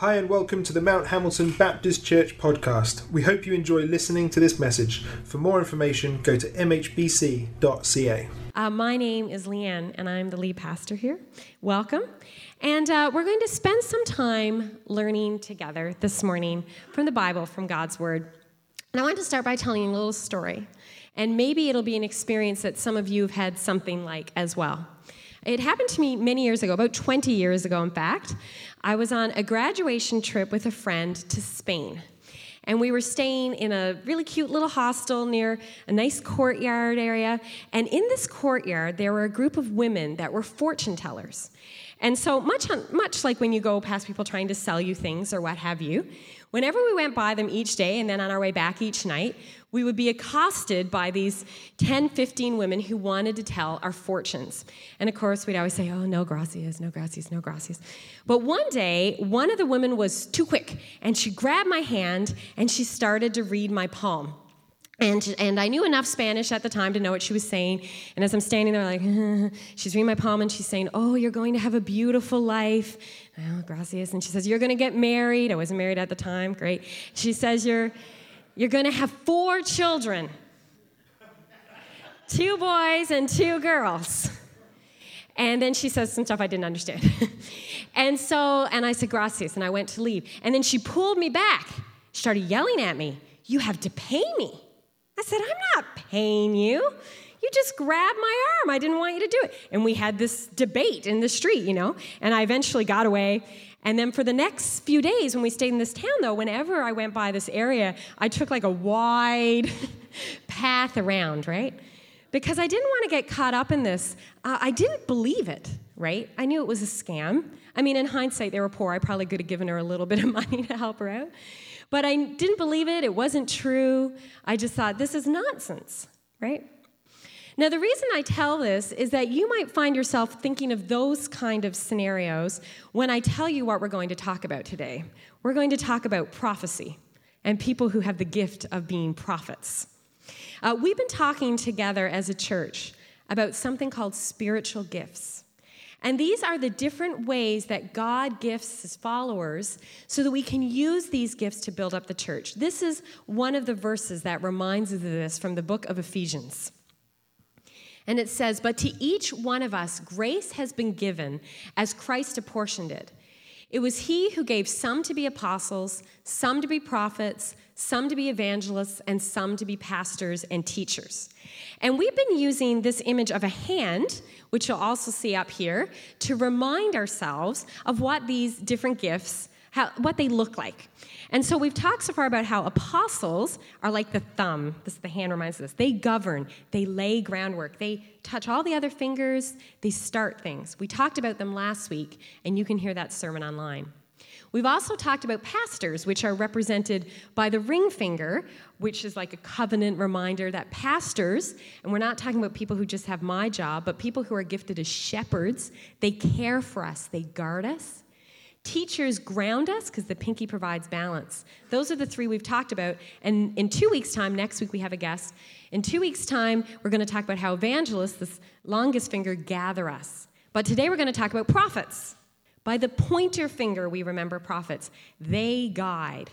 Hi, and welcome to the Mount Hamilton Baptist Church podcast. We hope you enjoy listening to this message. For more information, go to mhbc.ca. Uh, my name is Leanne, and I'm the lead pastor here. Welcome. And uh, we're going to spend some time learning together this morning from the Bible, from God's Word. And I want to start by telling you a little story. And maybe it'll be an experience that some of you have had something like as well. It happened to me many years ago, about 20 years ago, in fact. I was on a graduation trip with a friend to Spain. And we were staying in a really cute little hostel near a nice courtyard area. And in this courtyard, there were a group of women that were fortune tellers. And so, much, much like when you go past people trying to sell you things or what have you, whenever we went by them each day and then on our way back each night, we would be accosted by these 10, 15 women who wanted to tell our fortunes. And of course, we'd always say, oh, no gracias, no gracias, no gracias. But one day, one of the women was too quick, and she grabbed my hand and she started to read my palm. And, and I knew enough Spanish at the time to know what she was saying. And as I'm standing there, like, she's reading my palm and she's saying, Oh, you're going to have a beautiful life. Oh, gracias. And she says, You're going to get married. I wasn't married at the time. Great. She says, You're, you're going to have four children two boys and two girls. And then she says some stuff I didn't understand. and so, and I said, gracias, and I went to leave. And then she pulled me back, started yelling at me, You have to pay me. I said, I'm not paying you. You just grabbed my arm. I didn't want you to do it. And we had this debate in the street, you know, and I eventually got away. And then for the next few days, when we stayed in this town, though, whenever I went by this area, I took like a wide path around, right? Because I didn't want to get caught up in this. Uh, I didn't believe it, right? I knew it was a scam. I mean, in hindsight, they were poor. I probably could have given her a little bit of money to help her out. But I didn't believe it. It wasn't true. I just thought, this is nonsense, right? Now, the reason I tell this is that you might find yourself thinking of those kind of scenarios when I tell you what we're going to talk about today. We're going to talk about prophecy and people who have the gift of being prophets. Uh, we've been talking together as a church about something called spiritual gifts. And these are the different ways that God gifts his followers so that we can use these gifts to build up the church. This is one of the verses that reminds us of this from the book of Ephesians. And it says, But to each one of us, grace has been given as Christ apportioned it. It was He who gave some to be apostles, some to be prophets, some to be evangelists, and some to be pastors and teachers. And we've been using this image of a hand, which you'll also see up here, to remind ourselves of what these different gifts how, what they look like. And so we've talked so far about how apostles are like the thumb. This the hand reminds us. They govern, they lay groundwork, they touch all the other fingers, they start things. We talked about them last week, and you can hear that sermon online. We've also talked about pastors, which are represented by the ring finger, which is like a covenant reminder that pastors, and we're not talking about people who just have my job, but people who are gifted as shepherds, they care for us, they guard us, Teachers ground us because the pinky provides balance. Those are the three we've talked about. And in two weeks' time, next week we have a guest. In two weeks' time, we're going to talk about how evangelists, this longest finger, gather us. But today we're going to talk about prophets. By the pointer finger, we remember prophets. They guide.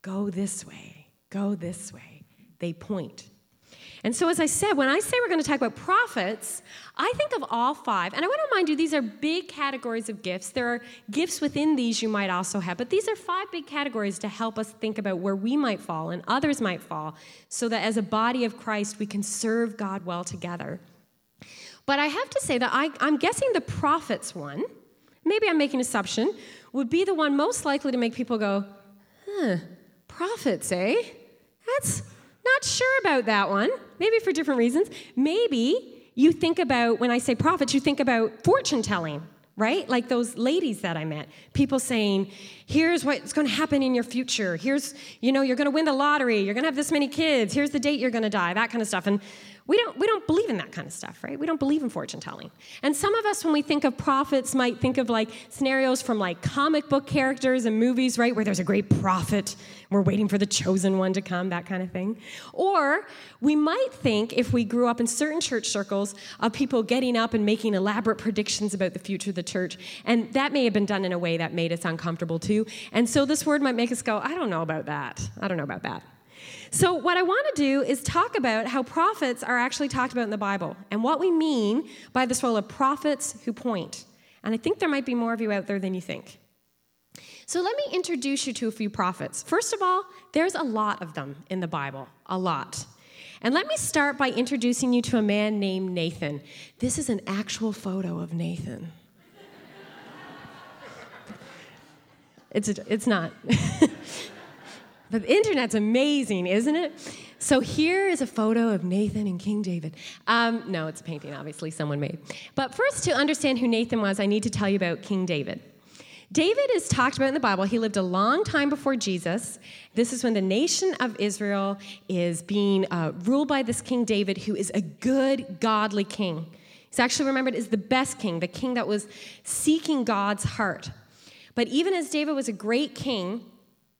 Go this way, go this way. They point. And so, as I said, when I say we're going to talk about prophets, I think of all five. And I want to remind you, these are big categories of gifts. There are gifts within these you might also have, but these are five big categories to help us think about where we might fall and others might fall, so that as a body of Christ, we can serve God well together. But I have to say that I, I'm guessing the prophets one, maybe I'm making assumption, would be the one most likely to make people go, huh, prophets, eh? That's not sure about that one maybe for different reasons. Maybe you think about, when I say prophets, you think about fortune telling, right? Like those ladies that I met. People saying, here's what's going to happen in your future. Here's, you know, you're going to win the lottery. You're going to have this many kids. Here's the date you're going to die, that kind of stuff. And We don't, we don't believe in that kind of stuff, right? We don't believe in fortune telling. And some of us, when we think of prophets, might think of like scenarios from like comic book characters and movies, right? Where there's a great prophet, we're waiting for the chosen one to come, that kind of thing. Or we might think, if we grew up in certain church circles, of people getting up and making elaborate predictions about the future of the church. And that may have been done in a way that made us uncomfortable too. And so this word might make us go, I don't know about that. I don't know about that. So, what I want to do is talk about how prophets are actually talked about in the Bible and what we mean by this role of prophets who point. And I think there might be more of you out there than you think. So, let me introduce you to a few prophets. First of all, there's a lot of them in the Bible, a lot. And let me start by introducing you to a man named Nathan. This is an actual photo of Nathan. It's, it's not. The internet's amazing, isn't it? So here is a photo of Nathan and King David. Um, no, it's a painting, obviously, someone made. But first, to understand who Nathan was, I need to tell you about King David. David is talked about in the Bible. He lived a long time before Jesus. This is when the nation of Israel is being uh, ruled by this King David, who is a good, godly king. He's actually remembered as the best king, the king that was seeking God's heart. But even as David was a great king,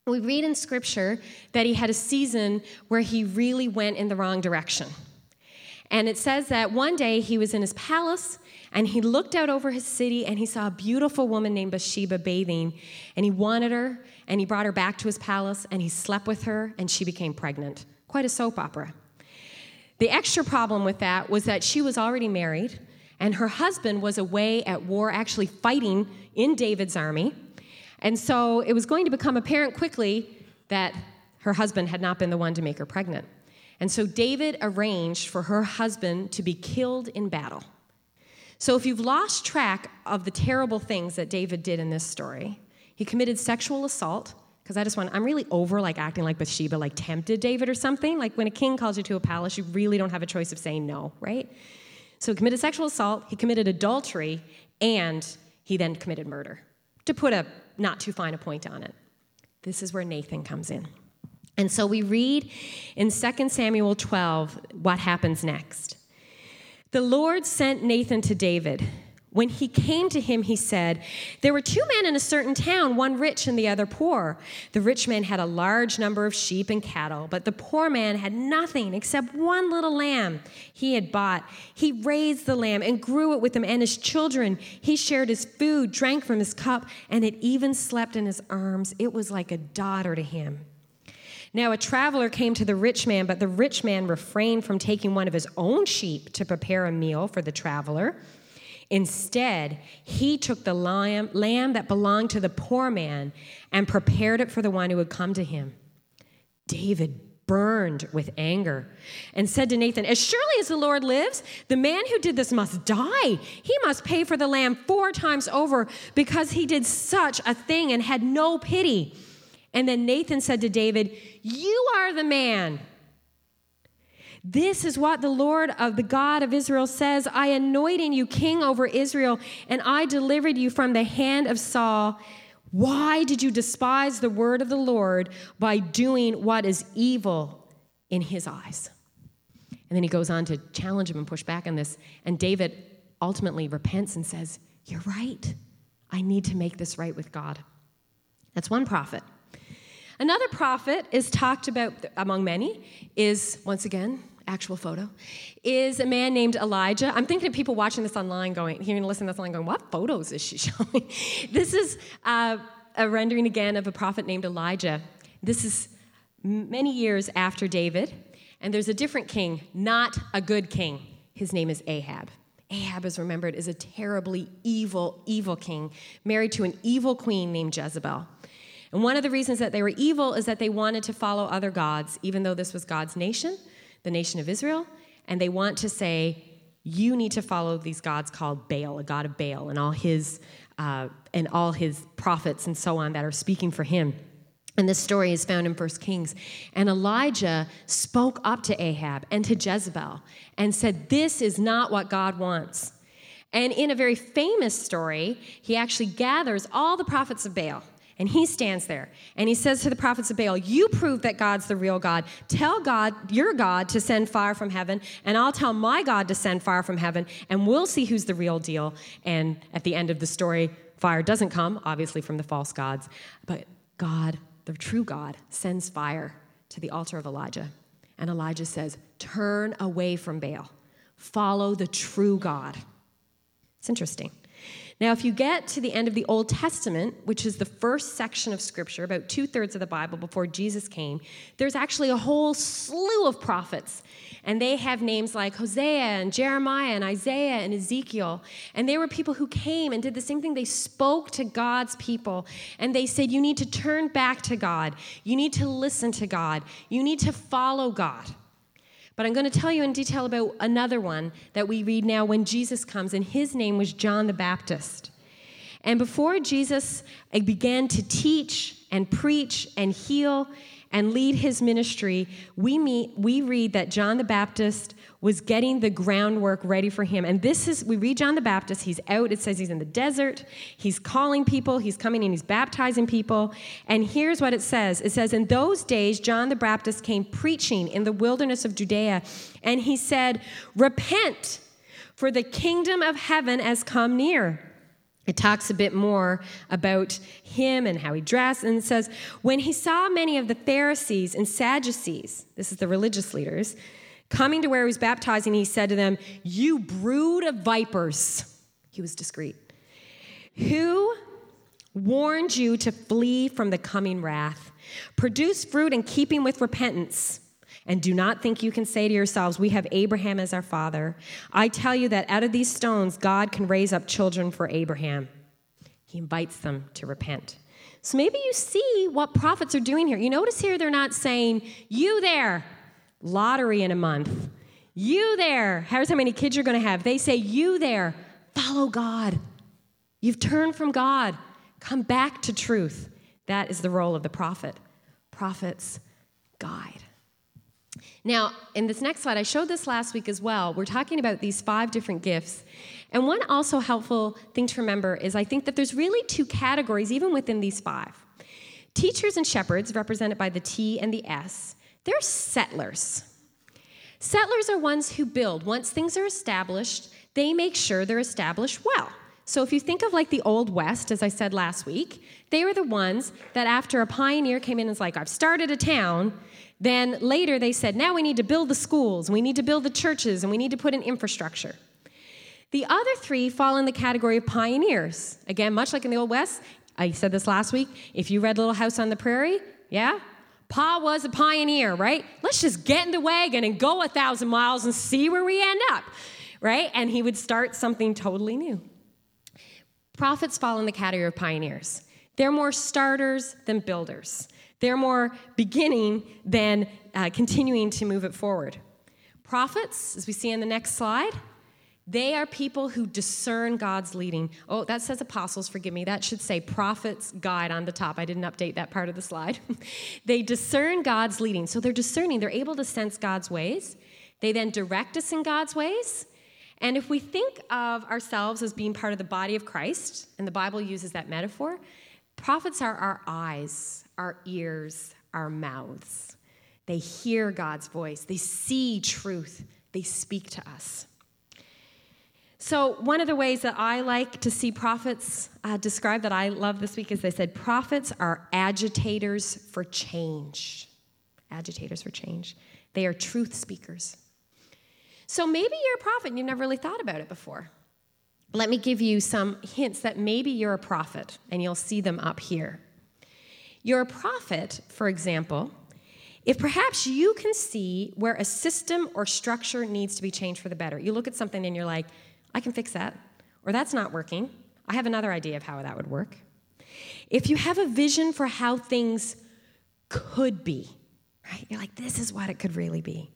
we read in scripture that he had a season where he really went in the wrong direction. And it says that one day he was in his palace and he looked out over his city and he saw a beautiful woman named Bathsheba bathing and he wanted her and he brought her back to his palace and he slept with her and she became pregnant. Quite a soap opera. The extra problem with that was that she was already married and her husband was away at war, actually fighting in David's army. And so it was going to become apparent quickly that her husband had not been the one to make her pregnant. And so David arranged for her husband to be killed in battle. So if you've lost track of the terrible things that David did in this story, he committed sexual assault. Because I just want, I'm really over like acting like Bathsheba, like tempted David or something. Like when a king calls you to a palace, you really don't have a choice of saying no, right? So he committed sexual assault, he committed adultery, and he then committed murder. To put a not too fine a point on it. This is where Nathan comes in. And so we read in 2 Samuel 12 what happens next. The Lord sent Nathan to David when he came to him, he said, There were two men in a certain town, one rich and the other poor. The rich man had a large number of sheep and cattle, but the poor man had nothing except one little lamb he had bought. He raised the lamb and grew it with him and his children. He shared his food, drank from his cup, and it even slept in his arms. It was like a daughter to him. Now, a traveler came to the rich man, but the rich man refrained from taking one of his own sheep to prepare a meal for the traveler. Instead, he took the lamb, lamb that belonged to the poor man and prepared it for the one who would come to him. David burned with anger and said to Nathan, As surely as the Lord lives, the man who did this must die. He must pay for the lamb four times over because he did such a thing and had no pity. And then Nathan said to David, You are the man. This is what the Lord of the God of Israel says I anointed you king over Israel, and I delivered you from the hand of Saul. Why did you despise the word of the Lord by doing what is evil in his eyes? And then he goes on to challenge him and push back on this. And David ultimately repents and says, You're right. I need to make this right with God. That's one prophet. Another prophet is talked about among many, is once again actual photo, is a man named Elijah. I'm thinking of people watching this online going, hearing, listening to this online going, what photos is she showing? this is uh, a rendering again of a prophet named Elijah. This is many years after David, and there's a different king, not a good king. His name is Ahab. Ahab is remembered as a terribly evil, evil king, married to an evil queen named Jezebel. And one of the reasons that they were evil is that they wanted to follow other gods, even though this was God's nation the nation of Israel, and they want to say, you need to follow these gods called Baal, a god of Baal, and all his uh, and all his prophets and so on that are speaking for him. And this story is found in 1 Kings. And Elijah spoke up to Ahab and to Jezebel and said, This is not what God wants. And in a very famous story, he actually gathers all the prophets of Baal And he stands there and he says to the prophets of Baal, You prove that God's the real God. Tell God, your God, to send fire from heaven, and I'll tell my God to send fire from heaven, and we'll see who's the real deal. And at the end of the story, fire doesn't come, obviously, from the false gods, but God, the true God, sends fire to the altar of Elijah. And Elijah says, Turn away from Baal, follow the true God. It's interesting. Now, if you get to the end of the Old Testament, which is the first section of Scripture, about two thirds of the Bible before Jesus came, there's actually a whole slew of prophets. And they have names like Hosea and Jeremiah and Isaiah and Ezekiel. And they were people who came and did the same thing. They spoke to God's people and they said, You need to turn back to God. You need to listen to God. You need to follow God. But I'm going to tell you in detail about another one that we read now when Jesus comes, and his name was John the Baptist. And before Jesus began to teach and preach and heal and lead his ministry, we, meet, we read that John the Baptist was getting the groundwork ready for him. And this is, we read John the Baptist, he's out, it says he's in the desert, he's calling people, he's coming and he's baptizing people. And here's what it says it says, In those days, John the Baptist came preaching in the wilderness of Judea, and he said, Repent, for the kingdom of heaven has come near. It talks a bit more about him and how he dressed, and it says, When he saw many of the Pharisees and Sadducees, this is the religious leaders, coming to where he was baptizing, he said to them, You brood of vipers. He was discreet. Who warned you to flee from the coming wrath? Produce fruit in keeping with repentance. And do not think you can say to yourselves, We have Abraham as our father. I tell you that out of these stones, God can raise up children for Abraham. He invites them to repent. So maybe you see what prophets are doing here. You notice here they're not saying, You there, lottery in a month. You there, here's how many kids you're going to have. They say, You there, follow God. You've turned from God. Come back to truth. That is the role of the prophet. Prophets guide. Now, in this next slide, I showed this last week as well. We're talking about these five different gifts. And one also helpful thing to remember is I think that there's really two categories, even within these five. Teachers and shepherds, represented by the T and the S, they're settlers. Settlers are ones who build. Once things are established, they make sure they're established well. So if you think of like the Old West, as I said last week, they were the ones that after a pioneer came in and was like, I've started a town, then later they said, now we need to build the schools, we need to build the churches, and we need to put in infrastructure. The other three fall in the category of pioneers. Again, much like in the Old West, I said this last week. If you read Little House on the Prairie, yeah? Pa was a pioneer, right? Let's just get in the wagon and go a thousand miles and see where we end up, right? And he would start something totally new. Prophets fall in the category of pioneers. They're more starters than builders. They're more beginning than uh, continuing to move it forward. Prophets, as we see in the next slide, they are people who discern God's leading. Oh, that says apostles, forgive me. That should say prophets guide on the top. I didn't update that part of the slide. they discern God's leading. So they're discerning, they're able to sense God's ways. They then direct us in God's ways. And if we think of ourselves as being part of the body of Christ, and the Bible uses that metaphor, prophets are our eyes, our ears, our mouths. They hear God's voice, they see truth, they speak to us. So, one of the ways that I like to see prophets uh, described that I love this week is they said prophets are agitators for change. Agitators for change. They are truth speakers. So, maybe you're a prophet and you've never really thought about it before. Let me give you some hints that maybe you're a prophet, and you'll see them up here. You're a prophet, for example, if perhaps you can see where a system or structure needs to be changed for the better. You look at something and you're like, I can fix that, or that's not working. I have another idea of how that would work. If you have a vision for how things could be, right? You're like, this is what it could really be.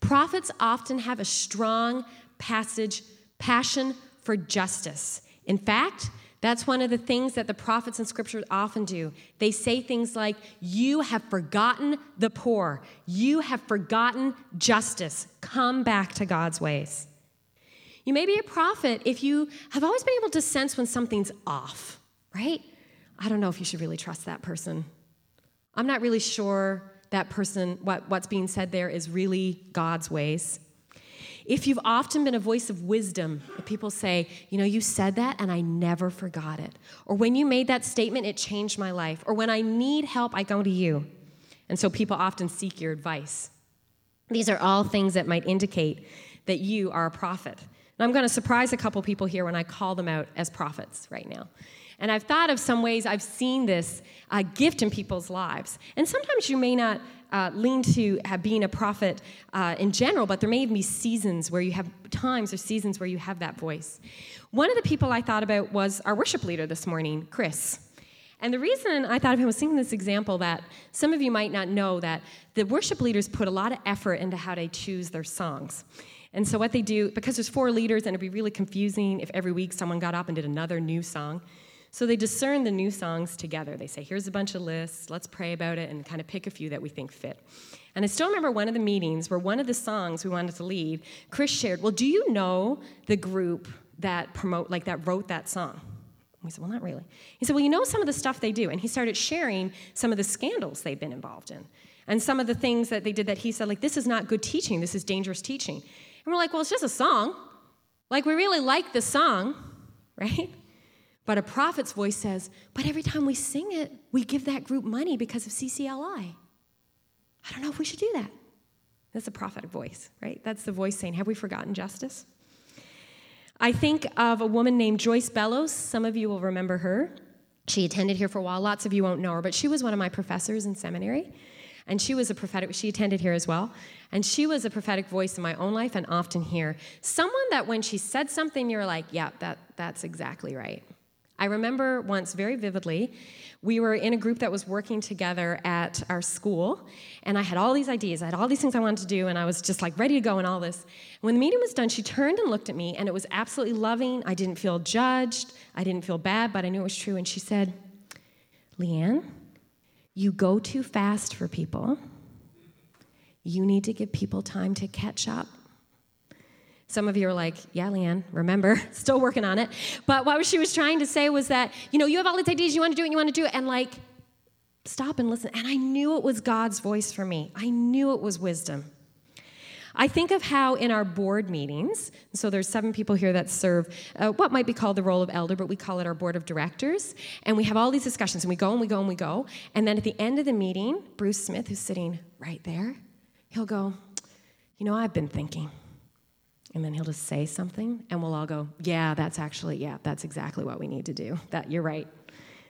Prophets often have a strong passage, passion for justice. In fact, that's one of the things that the prophets and scriptures often do. They say things like, You have forgotten the poor. You have forgotten justice. Come back to God's ways. You may be a prophet if you have always been able to sense when something's off, right? I don't know if you should really trust that person. I'm not really sure that person, what, what's being said there is really God's ways. If you've often been a voice of wisdom, people say, you know, you said that and I never forgot it. Or when you made that statement, it changed my life. Or when I need help, I go to you. And so people often seek your advice. These are all things that might indicate that you are a prophet. And I'm going to surprise a couple people here when I call them out as prophets right now. And I've thought of some ways I've seen this uh, gift in people's lives. And sometimes you may not uh, lean to have being a prophet uh, in general, but there may even be seasons where you have times or seasons where you have that voice. One of the people I thought about was our worship leader this morning, Chris. And the reason I thought of him was thinking this example that some of you might not know that the worship leaders put a lot of effort into how they choose their songs. And so what they do, because there's four leaders and it'd be really confusing if every week someone got up and did another new song. So they discern the new songs together. They say, here's a bunch of lists, let's pray about it, and kind of pick a few that we think fit. And I still remember one of the meetings where one of the songs we wanted to lead, Chris shared, Well, do you know the group that promote, like that wrote that song? We said, Well, not really. He said, Well, you know some of the stuff they do. And he started sharing some of the scandals they've been involved in. And some of the things that they did that he said, like, this is not good teaching, this is dangerous teaching. And we're like, well, it's just a song. Like, we really like the song, right? But a prophet's voice says, but every time we sing it, we give that group money because of CCLI. I don't know if we should do that. That's a prophetic voice, right? That's the voice saying, Have we forgotten justice? I think of a woman named Joyce Bellows. Some of you will remember her. She attended here for a while. Lots of you won't know her, but she was one of my professors in seminary. And she was a prophetic, she attended here as well. And she was a prophetic voice in my own life and often here. Someone that when she said something, you're like, yeah, that, that's exactly right. I remember once very vividly, we were in a group that was working together at our school, and I had all these ideas. I had all these things I wanted to do, and I was just like ready to go and all this. When the meeting was done, she turned and looked at me, and it was absolutely loving. I didn't feel judged, I didn't feel bad, but I knew it was true. And she said, Leanne, you go too fast for people. You need to give people time to catch up. Some of you are like, yeah, Leanne, remember, still working on it. But what she was trying to say was that, you know, you have all these ideas, you want to do it, you want to do it, and like, stop and listen. And I knew it was God's voice for me, I knew it was wisdom. I think of how in our board meetings, so there's seven people here that serve uh, what might be called the role of elder, but we call it our board of directors. And we have all these discussions, and we go and we go and we go. And then at the end of the meeting, Bruce Smith, who's sitting right there, he'll go, You know, I've been thinking. And then he'll just say something, and we'll all go, Yeah, that's actually, yeah, that's exactly what we need to do. That, you're right.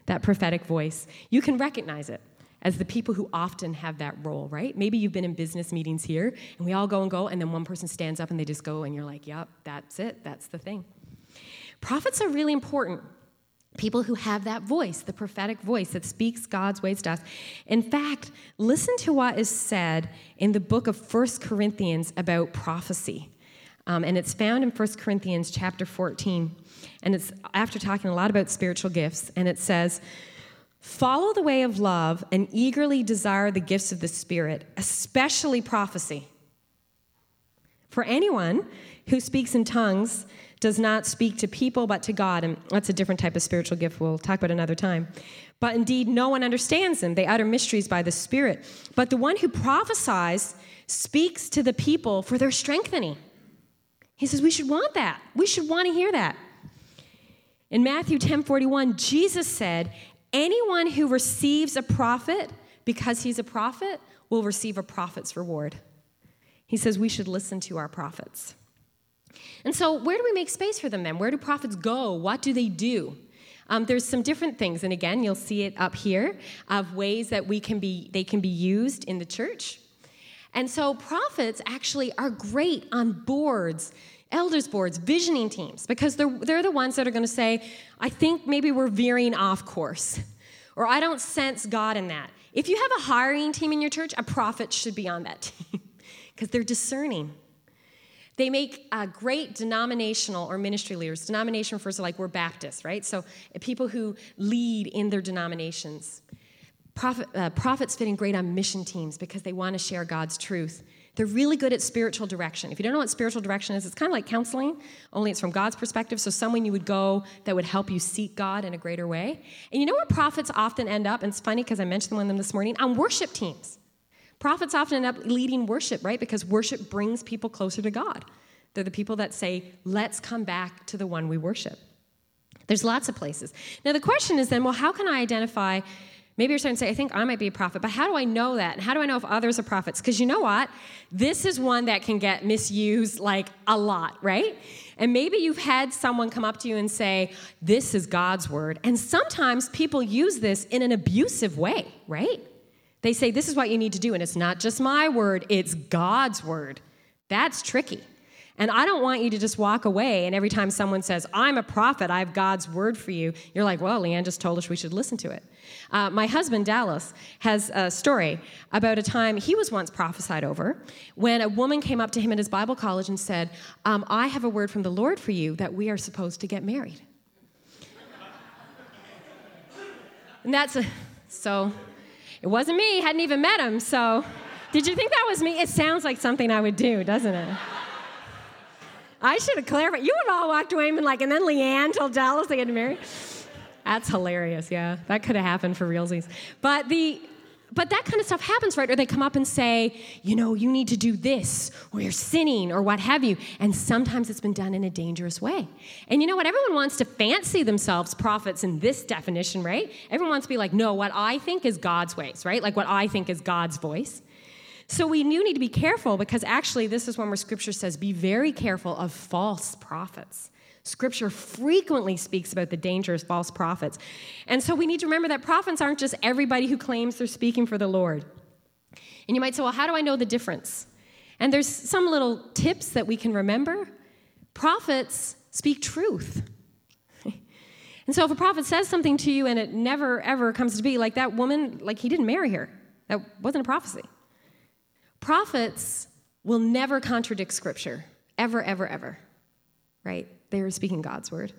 That prophetic voice. You can recognize it as the people who often have that role, right? Maybe you've been in business meetings here, and we all go and go, and then one person stands up and they just go, and you're like, Yep, that's it, that's the thing. Prophets are really important. People who have that voice, the prophetic voice that speaks God's ways to us. In fact, listen to what is said in the book of First Corinthians about prophecy. Um, and it's found in 1 Corinthians chapter 14. And it's after talking a lot about spiritual gifts. And it says, Follow the way of love and eagerly desire the gifts of the Spirit, especially prophecy. For anyone who speaks in tongues does not speak to people but to God. And that's a different type of spiritual gift we'll talk about another time. But indeed, no one understands them. They utter mysteries by the Spirit. But the one who prophesies speaks to the people for their strengthening. He says we should want that. We should want to hear that. In Matthew 10 41, Jesus said, Anyone who receives a prophet because he's a prophet will receive a prophet's reward. He says we should listen to our prophets. And so, where do we make space for them then? Where do prophets go? What do they do? Um, there's some different things, and again, you'll see it up here of ways that we can be they can be used in the church. And so prophets actually are great on boards, elders boards, visioning teams, because they're, they're the ones that are going to say, I think maybe we're veering off course, or I don't sense God in that. If you have a hiring team in your church, a prophet should be on that team because they're discerning. They make uh, great denominational or ministry leaders. Denomination refers to like we're Baptists, right? So people who lead in their denominations. Prophet, uh, prophets fit in great on mission teams because they want to share God's truth They're really good at spiritual direction. If you don't know what spiritual direction is, it's kind of like counseling, only it's from God's perspective. So, someone you would go that would help you seek God in a greater way. And you know where prophets often end up? And it's funny because I mentioned one of them this morning on worship teams. Prophets often end up leading worship, right? Because worship brings people closer to God. They're the people that say, let's come back to the one we worship. There's lots of places. Now, the question is then, well, how can I identify? Maybe you're starting to say, I think I might be a prophet, but how do I know that? And how do I know if others are prophets? Because you know what? This is one that can get misused like a lot, right? And maybe you've had someone come up to you and say, This is God's word. And sometimes people use this in an abusive way, right? They say, This is what you need to do. And it's not just my word, it's God's word. That's tricky. And I don't want you to just walk away and every time someone says, I'm a prophet, I have God's word for you, you're like, well, Leanne just told us we should listen to it. Uh, my husband, Dallas, has a story about a time he was once prophesied over when a woman came up to him at his Bible college and said, um, I have a word from the Lord for you that we are supposed to get married. and that's a, so, it wasn't me, hadn't even met him, so. Did you think that was me? It sounds like something I would do, doesn't it? I should have clarified. You would all walked away and like, and then Leanne told Dallas they get married. That's hilarious. Yeah, that could have happened for realsies. But the but that kind of stuff happens, right? Or they come up and say, you know, you need to do this, or you're sinning, or what have you. And sometimes it's been done in a dangerous way. And you know what? Everyone wants to fancy themselves prophets in this definition, right? Everyone wants to be like, no, what I think is God's ways, right? Like what I think is God's voice. So we do need to be careful because actually, this is one where Scripture says, be very careful of false prophets. Scripture frequently speaks about the dangers of false prophets. And so we need to remember that prophets aren't just everybody who claims they're speaking for the Lord. And you might say, well, how do I know the difference? And there's some little tips that we can remember. Prophets speak truth. and so if a prophet says something to you and it never ever comes to be, like that woman, like he didn't marry her, that wasn't a prophecy. Prophets will never contradict scripture, ever, ever, ever, right? They are speaking God's word.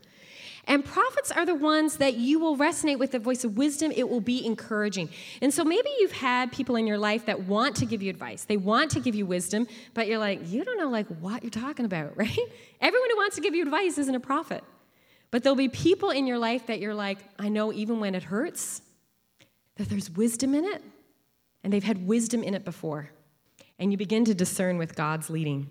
And prophets are the ones that you will resonate with the voice of wisdom. It will be encouraging. And so maybe you've had people in your life that want to give you advice. They want to give you wisdom, but you're like, you don't know like what you're talking about, right? Everyone who wants to give you advice isn't a prophet. But there'll be people in your life that you're like, I know even when it hurts, that there's wisdom in it, and they've had wisdom in it before and you begin to discern with God's leading.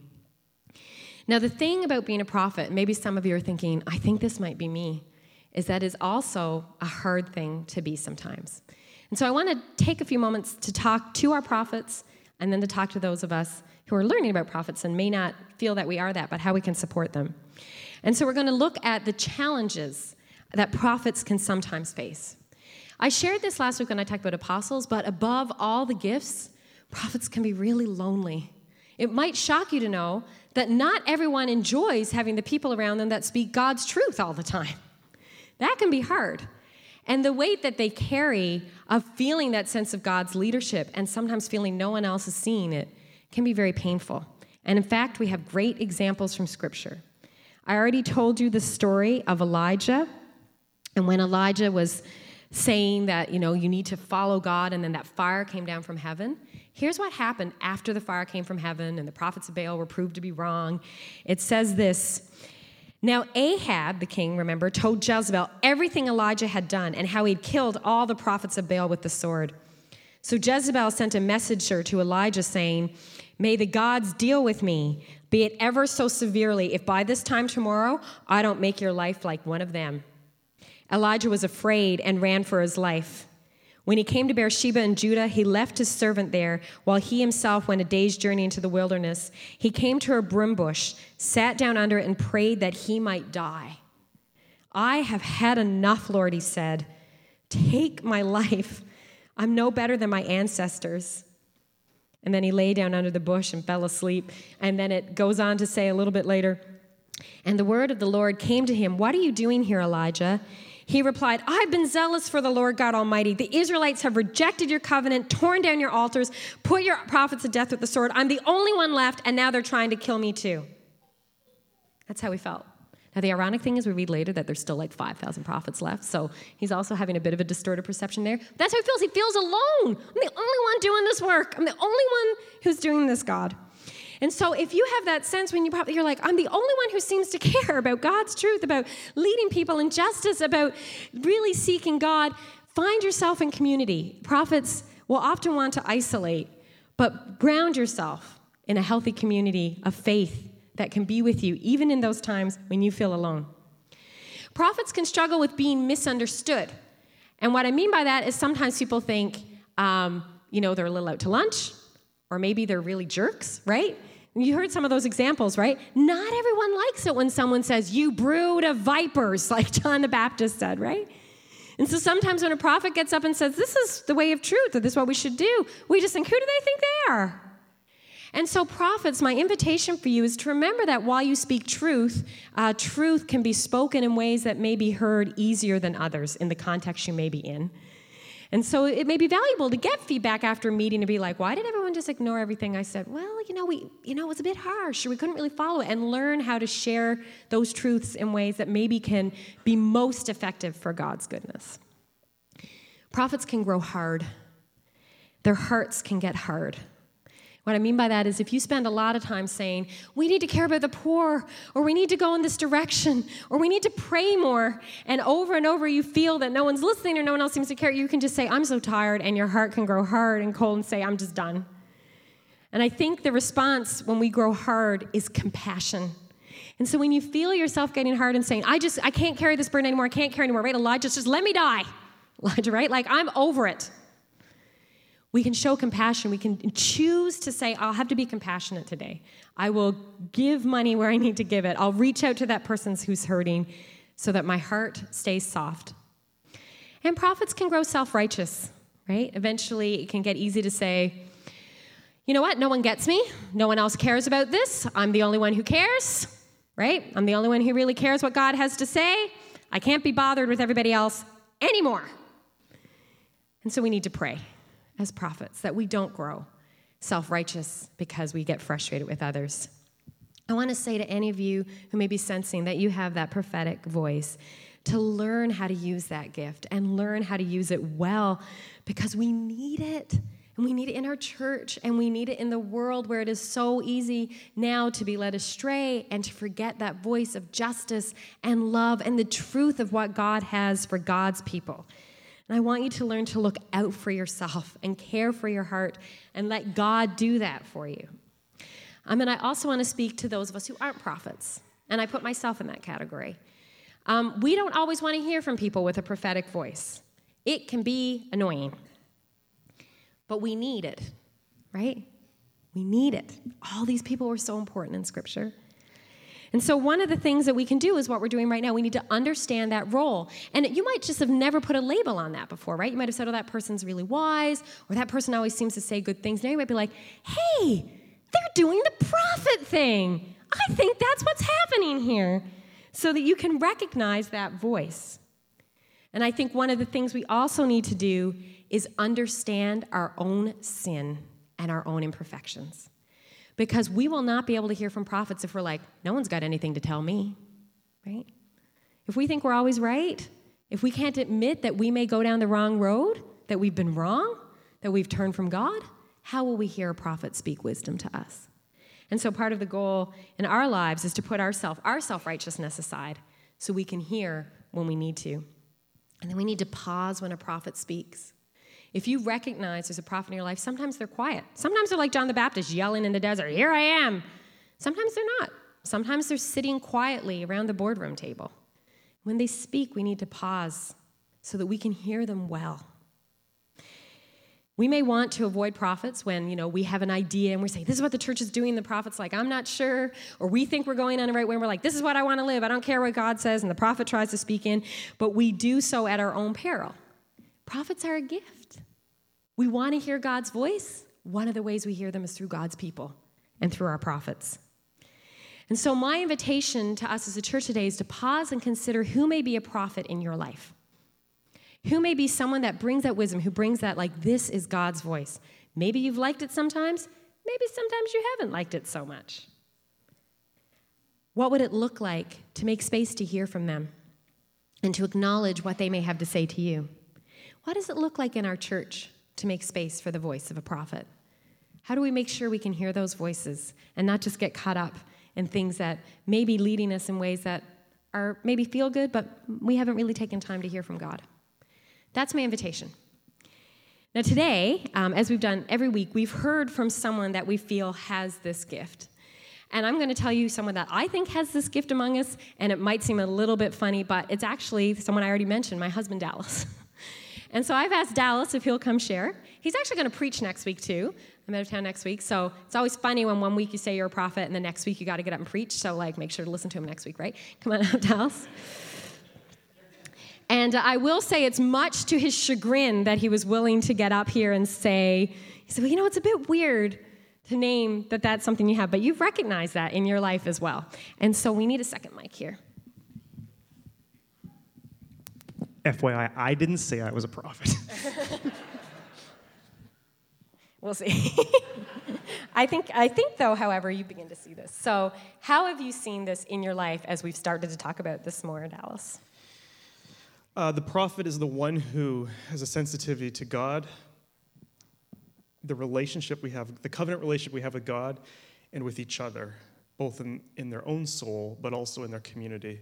Now, the thing about being a prophet, maybe some of you are thinking, I think this might be me, is that is also a hard thing to be sometimes. And so I want to take a few moments to talk to our prophets and then to talk to those of us who are learning about prophets and may not feel that we are that, but how we can support them. And so we're going to look at the challenges that prophets can sometimes face. I shared this last week when I talked about apostles, but above all the gifts, prophets can be really lonely. It might shock you to know that not everyone enjoys having the people around them that speak God's truth all the time. That can be hard. And the weight that they carry of feeling that sense of God's leadership and sometimes feeling no one else is seeing it can be very painful. And in fact, we have great examples from Scripture. I already told you the story of Elijah. And when Elijah was saying that, you know, you need to follow God, and then that fire came down from heaven, Here's what happened after the fire came from heaven and the prophets of Baal were proved to be wrong. It says this Now, Ahab, the king, remember, told Jezebel everything Elijah had done and how he'd killed all the prophets of Baal with the sword. So Jezebel sent a messenger to Elijah saying, May the gods deal with me, be it ever so severely, if by this time tomorrow I don't make your life like one of them. Elijah was afraid and ran for his life. When he came to Beersheba in Judah, he left his servant there while he himself went a day's journey into the wilderness. He came to a broom bush, sat down under it, and prayed that he might die. I have had enough, Lord, he said. Take my life. I'm no better than my ancestors. And then he lay down under the bush and fell asleep. And then it goes on to say a little bit later, and the word of the Lord came to him, What are you doing here, Elijah? He replied, I've been zealous for the Lord God Almighty. The Israelites have rejected your covenant, torn down your altars, put your prophets to death with the sword. I'm the only one left, and now they're trying to kill me too. That's how he felt. Now, the ironic thing is, we read later that there's still like 5,000 prophets left, so he's also having a bit of a distorted perception there. That's how he feels. He feels alone. I'm the only one doing this work. I'm the only one who's doing this, God. And so if you have that sense when you probably you're like, I'm the only one who seems to care about God's truth, about leading people in justice, about really seeking God, find yourself in community. Prophets will often want to isolate, but ground yourself in a healthy community of faith that can be with you, even in those times when you feel alone. Prophets can struggle with being misunderstood. And what I mean by that is sometimes people think, um, you know, they're a little out to lunch, or maybe they're really jerks, right? You heard some of those examples, right? Not everyone likes it when someone says, You brood of vipers, like John the Baptist said, right? And so sometimes when a prophet gets up and says, This is the way of truth, or this is what we should do, we just think, Who do they think they are? And so, prophets, my invitation for you is to remember that while you speak truth, uh, truth can be spoken in ways that may be heard easier than others in the context you may be in. And so it may be valuable to get feedback after a meeting to be like, why did everyone just ignore everything I said? Well, you know, we, you know, it was a bit harsh, or we couldn't really follow it, and learn how to share those truths in ways that maybe can be most effective for God's goodness. Prophets can grow hard. Their hearts can get hard. What I mean by that is if you spend a lot of time saying, we need to care about the poor, or we need to go in this direction, or we need to pray more, and over and over you feel that no one's listening or no one else seems to care, you can just say, I'm so tired, and your heart can grow hard and cold and say, I'm just done. And I think the response when we grow hard is compassion. And so when you feel yourself getting hard and saying, I just, I can't carry this burden anymore, I can't carry anymore, right? Elijah, just, let me die. Elijah, right? Like, I'm over it. We can show compassion. We can choose to say, I'll have to be compassionate today. I will give money where I need to give it. I'll reach out to that person who's hurting so that my heart stays soft. And prophets can grow self righteous, right? Eventually, it can get easy to say, you know what? No one gets me. No one else cares about this. I'm the only one who cares, right? I'm the only one who really cares what God has to say. I can't be bothered with everybody else anymore. And so we need to pray as prophets, that we don't grow self righteous because we get frustrated with others. I want to say to any of you who may be sensing that you have that prophetic voice to learn how to use that gift and learn how to use it well because we need it. And we need it in our church and we need it in the world where it is so easy now to be led astray and to forget that voice of justice and love and the truth of what God has for God's people. And I want you to learn to look out for yourself and care for your heart and let God do that for you. Um, and I also want to speak to those of us who aren't prophets, and I put myself in that category. Um, we don't always want to hear from people with a prophetic voice, it can be annoying, but we need it, right? We need it. All these people were so important in Scripture. And so, one of the things that we can do is what we're doing right now. We need to understand that role. And you might just have never put a label on that before, right? You might have said, oh, that person's really wise, or that person always seems to say good things. Now you might be like, hey, they're doing the prophet thing. I think that's what's happening here. So that you can recognize that voice. And I think one of the things we also need to do is understand our own sin and our own imperfections because we will not be able to hear from prophets if we're like, no one's got anything to tell me, right? If we think we're always right, if we can't admit that we may go down the wrong road, that we've been wrong, that we've turned from God, how will we hear a prophet speak wisdom to us? And so part of the goal in our lives is to put ourself, our self-righteousness aside so we can hear when we need to. And then we need to pause when a prophet speaks. If you recognize there's a prophet in your life, sometimes they're quiet. Sometimes they're like John the Baptist yelling in the desert, Here I am. Sometimes they're not. Sometimes they're sitting quietly around the boardroom table. When they speak, we need to pause so that we can hear them well. We may want to avoid prophets when, you know, we have an idea and we say, this is what the church is doing. The prophet's like, I'm not sure. Or we think we're going on the right way and we're like, this is what I want to live. I don't care what God says. And the prophet tries to speak in. But we do so at our own peril. Prophets are a gift. We want to hear God's voice. One of the ways we hear them is through God's people and through our prophets. And so, my invitation to us as a church today is to pause and consider who may be a prophet in your life. Who may be someone that brings that wisdom, who brings that, like, this is God's voice. Maybe you've liked it sometimes, maybe sometimes you haven't liked it so much. What would it look like to make space to hear from them and to acknowledge what they may have to say to you? What does it look like in our church to make space for the voice of a prophet. How do we make sure we can hear those voices and not just get caught up in things that may be leading us in ways that are maybe feel good, but we haven't really taken time to hear from God? That's my invitation. Now, today, um, as we've done every week, we've heard from someone that we feel has this gift. And I'm going to tell you someone that I think has this gift among us, and it might seem a little bit funny, but it's actually someone I already mentioned, my husband Dallas. and so I've asked Dallas if he'll come share. He's actually going to preach next week, too. I'm out of town next week. So it's always funny when one week you say you're a prophet, and the next week you got to get up and preach. So, like, make sure to listen to him next week, right? Come on out, Dallas. And uh, I will say it's much to his chagrin that he was willing to get up here and say, he said, well, you know, it's a bit weird to name that that's something you have, but you've recognized that in your life as well. And so we need a second mic here. FYI, I didn't say I was a prophet. we'll see. I think, I think, though, however, you begin to see this. So, how have you seen this in your life as we've started to talk about this more, Dallas? Uh, the prophet is the one who has a sensitivity to God, the relationship we have, the covenant relationship we have with God and with each other, both in, in their own soul, but also in their community.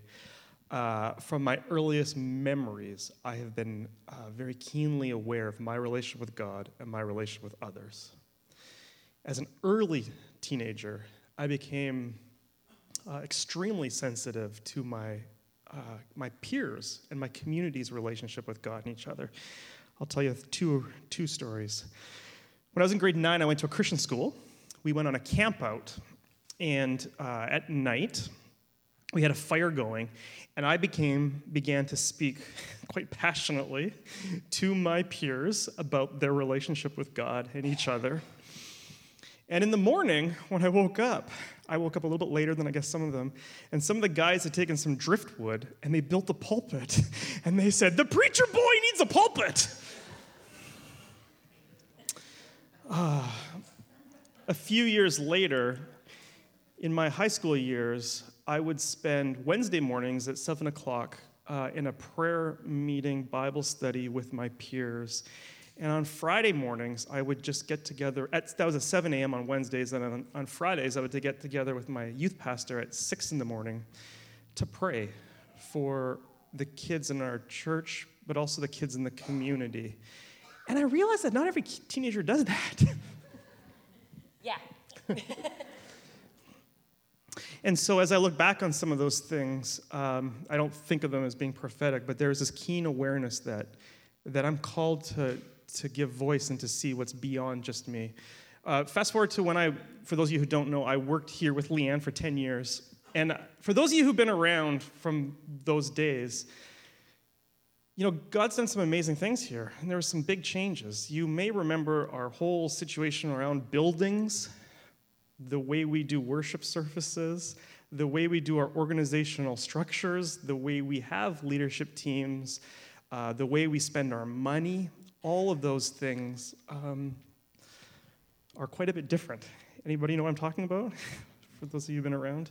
Uh, from my earliest memories, I have been uh, very keenly aware of my relationship with God and my relationship with others. As an early teenager, I became uh, extremely sensitive to my uh, my peers and my community's relationship with God and each other. I'll tell you two, two stories. When I was in grade nine, I went to a Christian school. We went on a camp out, and uh, at night, we had a fire going, and I became, began to speak quite passionately to my peers about their relationship with God and each other. And in the morning, when I woke up, I woke up a little bit later than I guess some of them, and some of the guys had taken some driftwood and they built a pulpit. And they said, The preacher boy needs a pulpit. Uh, a few years later, in my high school years, I would spend Wednesday mornings at 7 o'clock uh, in a prayer meeting Bible study with my peers. And on Friday mornings, I would just get together. At, that was at 7 a.m. on Wednesdays. And on, on Fridays, I would get together with my youth pastor at 6 in the morning to pray for the kids in our church, but also the kids in the community. And I realized that not every teenager does that. Yeah. and so as I look back on some of those things, um, I don't think of them as being prophetic, but there's this keen awareness that, that I'm called to to give voice and to see what's beyond just me. Uh, fast forward to when I, for those of you who don't know, I worked here with Leanne for 10 years. And for those of you who've been around from those days, you know, God's done some amazing things here, and there were some big changes. You may remember our whole situation around buildings, the way we do worship services, the way we do our organizational structures, the way we have leadership teams, uh, the way we spend our money, all of those things um, are quite a bit different. Anybody know what I'm talking about? For those of you who've been around?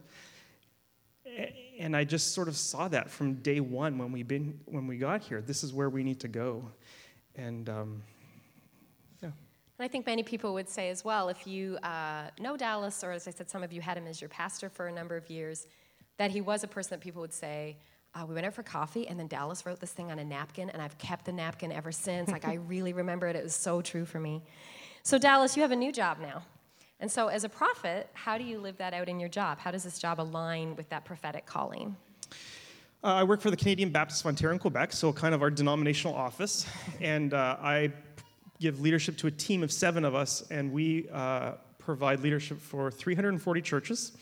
And I just sort of saw that from day one when we been when we got here. This is where we need to go, and um. And I think many people would say as well, if you uh, know Dallas, or as I said, some of you had him as your pastor for a number of years, that he was a person that people would say, uh, we went out for coffee, and then Dallas wrote this thing on a napkin, and I've kept the napkin ever since. like, I really remember it. It was so true for me. So, Dallas, you have a new job now. And so, as a prophet, how do you live that out in your job? How does this job align with that prophetic calling? Uh, I work for the Canadian Baptist of in Quebec, so kind of our denominational office. And uh, I give leadership to a team of seven of us, and we uh, provide leadership for 340 churches,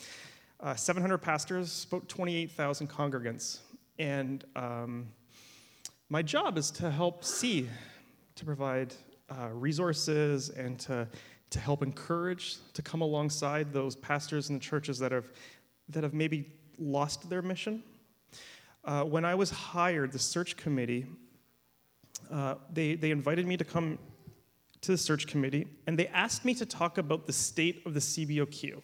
uh, 700 pastors, about 28,000 congregants. And um, my job is to help see, to provide uh, resources and to, to help encourage, to come alongside those pastors and the churches that have, that have maybe lost their mission. Uh, when I was hired, the search committee, uh, they, they invited me to come to the search committee and they asked me to talk about the state of the CBOQ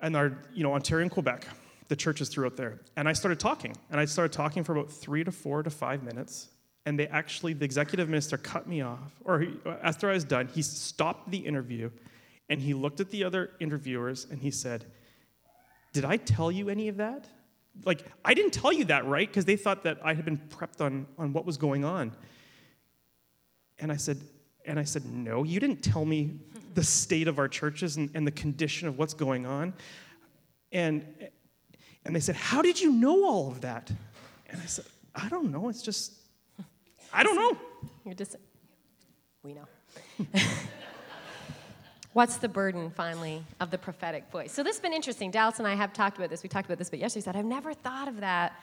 and our, you know, Ontario and Quebec the churches throughout there. And I started talking, and I started talking for about three to four to five minutes. And they actually, the executive minister cut me off, or he, after I was done, he stopped the interview and he looked at the other interviewers and he said, Did I tell you any of that? Like, I didn't tell you that, right? Because they thought that I had been prepped on, on what was going on. And I said, and I said, No, you didn't tell me the state of our churches and, and the condition of what's going on. And, and they said, How did you know all of that? And I said, I don't know. It's just, I don't know. You're just, we know. What's the burden, finally, of the prophetic voice? So this has been interesting. Dallas and I have talked about this. We talked about this, but yesterday said, I've never thought of that.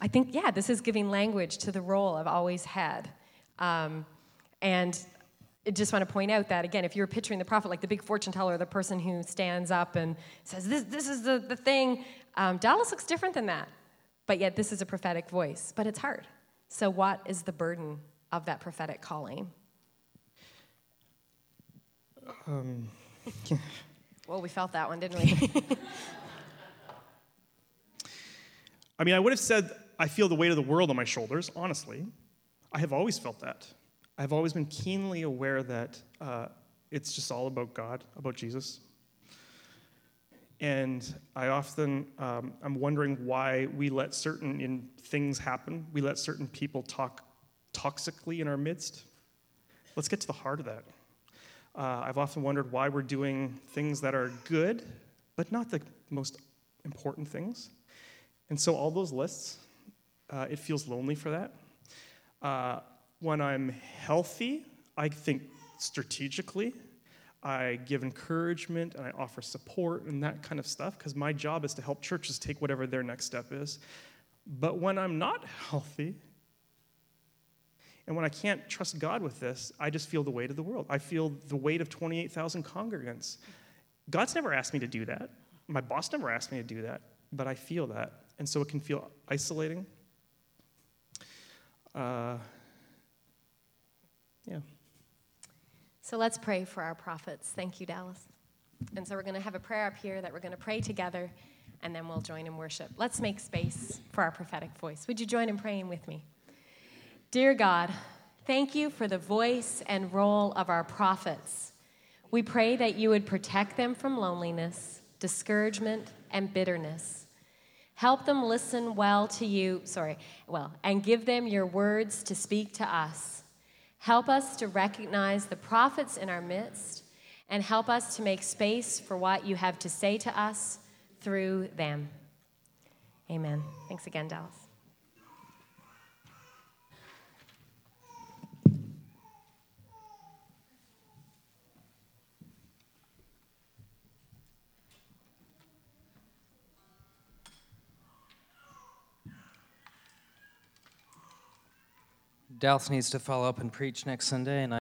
I think, yeah, this is giving language to the role I've always had. Um, and I just want to point out that, again, if you're picturing the prophet like the big fortune teller, the person who stands up and says, This, this is the, the thing, um, Dallas looks different than that. But yet, this is a prophetic voice. But it's hard. So, what is the burden of that prophetic calling? Um, well, we felt that one, didn't we? I mean, I would have said, I feel the weight of the world on my shoulders, honestly. I have always felt that. I've always been keenly aware that uh, it's just all about God, about Jesus. And I often, um, I'm wondering why we let certain in things happen. We let certain people talk toxically in our midst. Let's get to the heart of that. Uh, I've often wondered why we're doing things that are good, but not the most important things. And so, all those lists, uh, it feels lonely for that. Uh, when I'm healthy, I think strategically. I give encouragement and I offer support and that kind of stuff because my job is to help churches take whatever their next step is. But when I'm not healthy, and when I can't trust God with this, I just feel the weight of the world. I feel the weight of 28,000 congregants. God's never asked me to do that. My boss never asked me to do that, but I feel that. And so it can feel isolating. Uh, yeah. So let's pray for our prophets. Thank you, Dallas. And so we're going to have a prayer up here that we're going to pray together, and then we'll join in worship. Let's make space for our prophetic voice. Would you join in praying with me? Dear God, thank you for the voice and role of our prophets. We pray that you would protect them from loneliness, discouragement, and bitterness. Help them listen well to you, sorry, well, and give them your words to speak to us. Help us to recognize the prophets in our midst and help us to make space for what you have to say to us through them. Amen. Thanks again, Dallas. Dallas needs to follow up and preach next Sunday, and I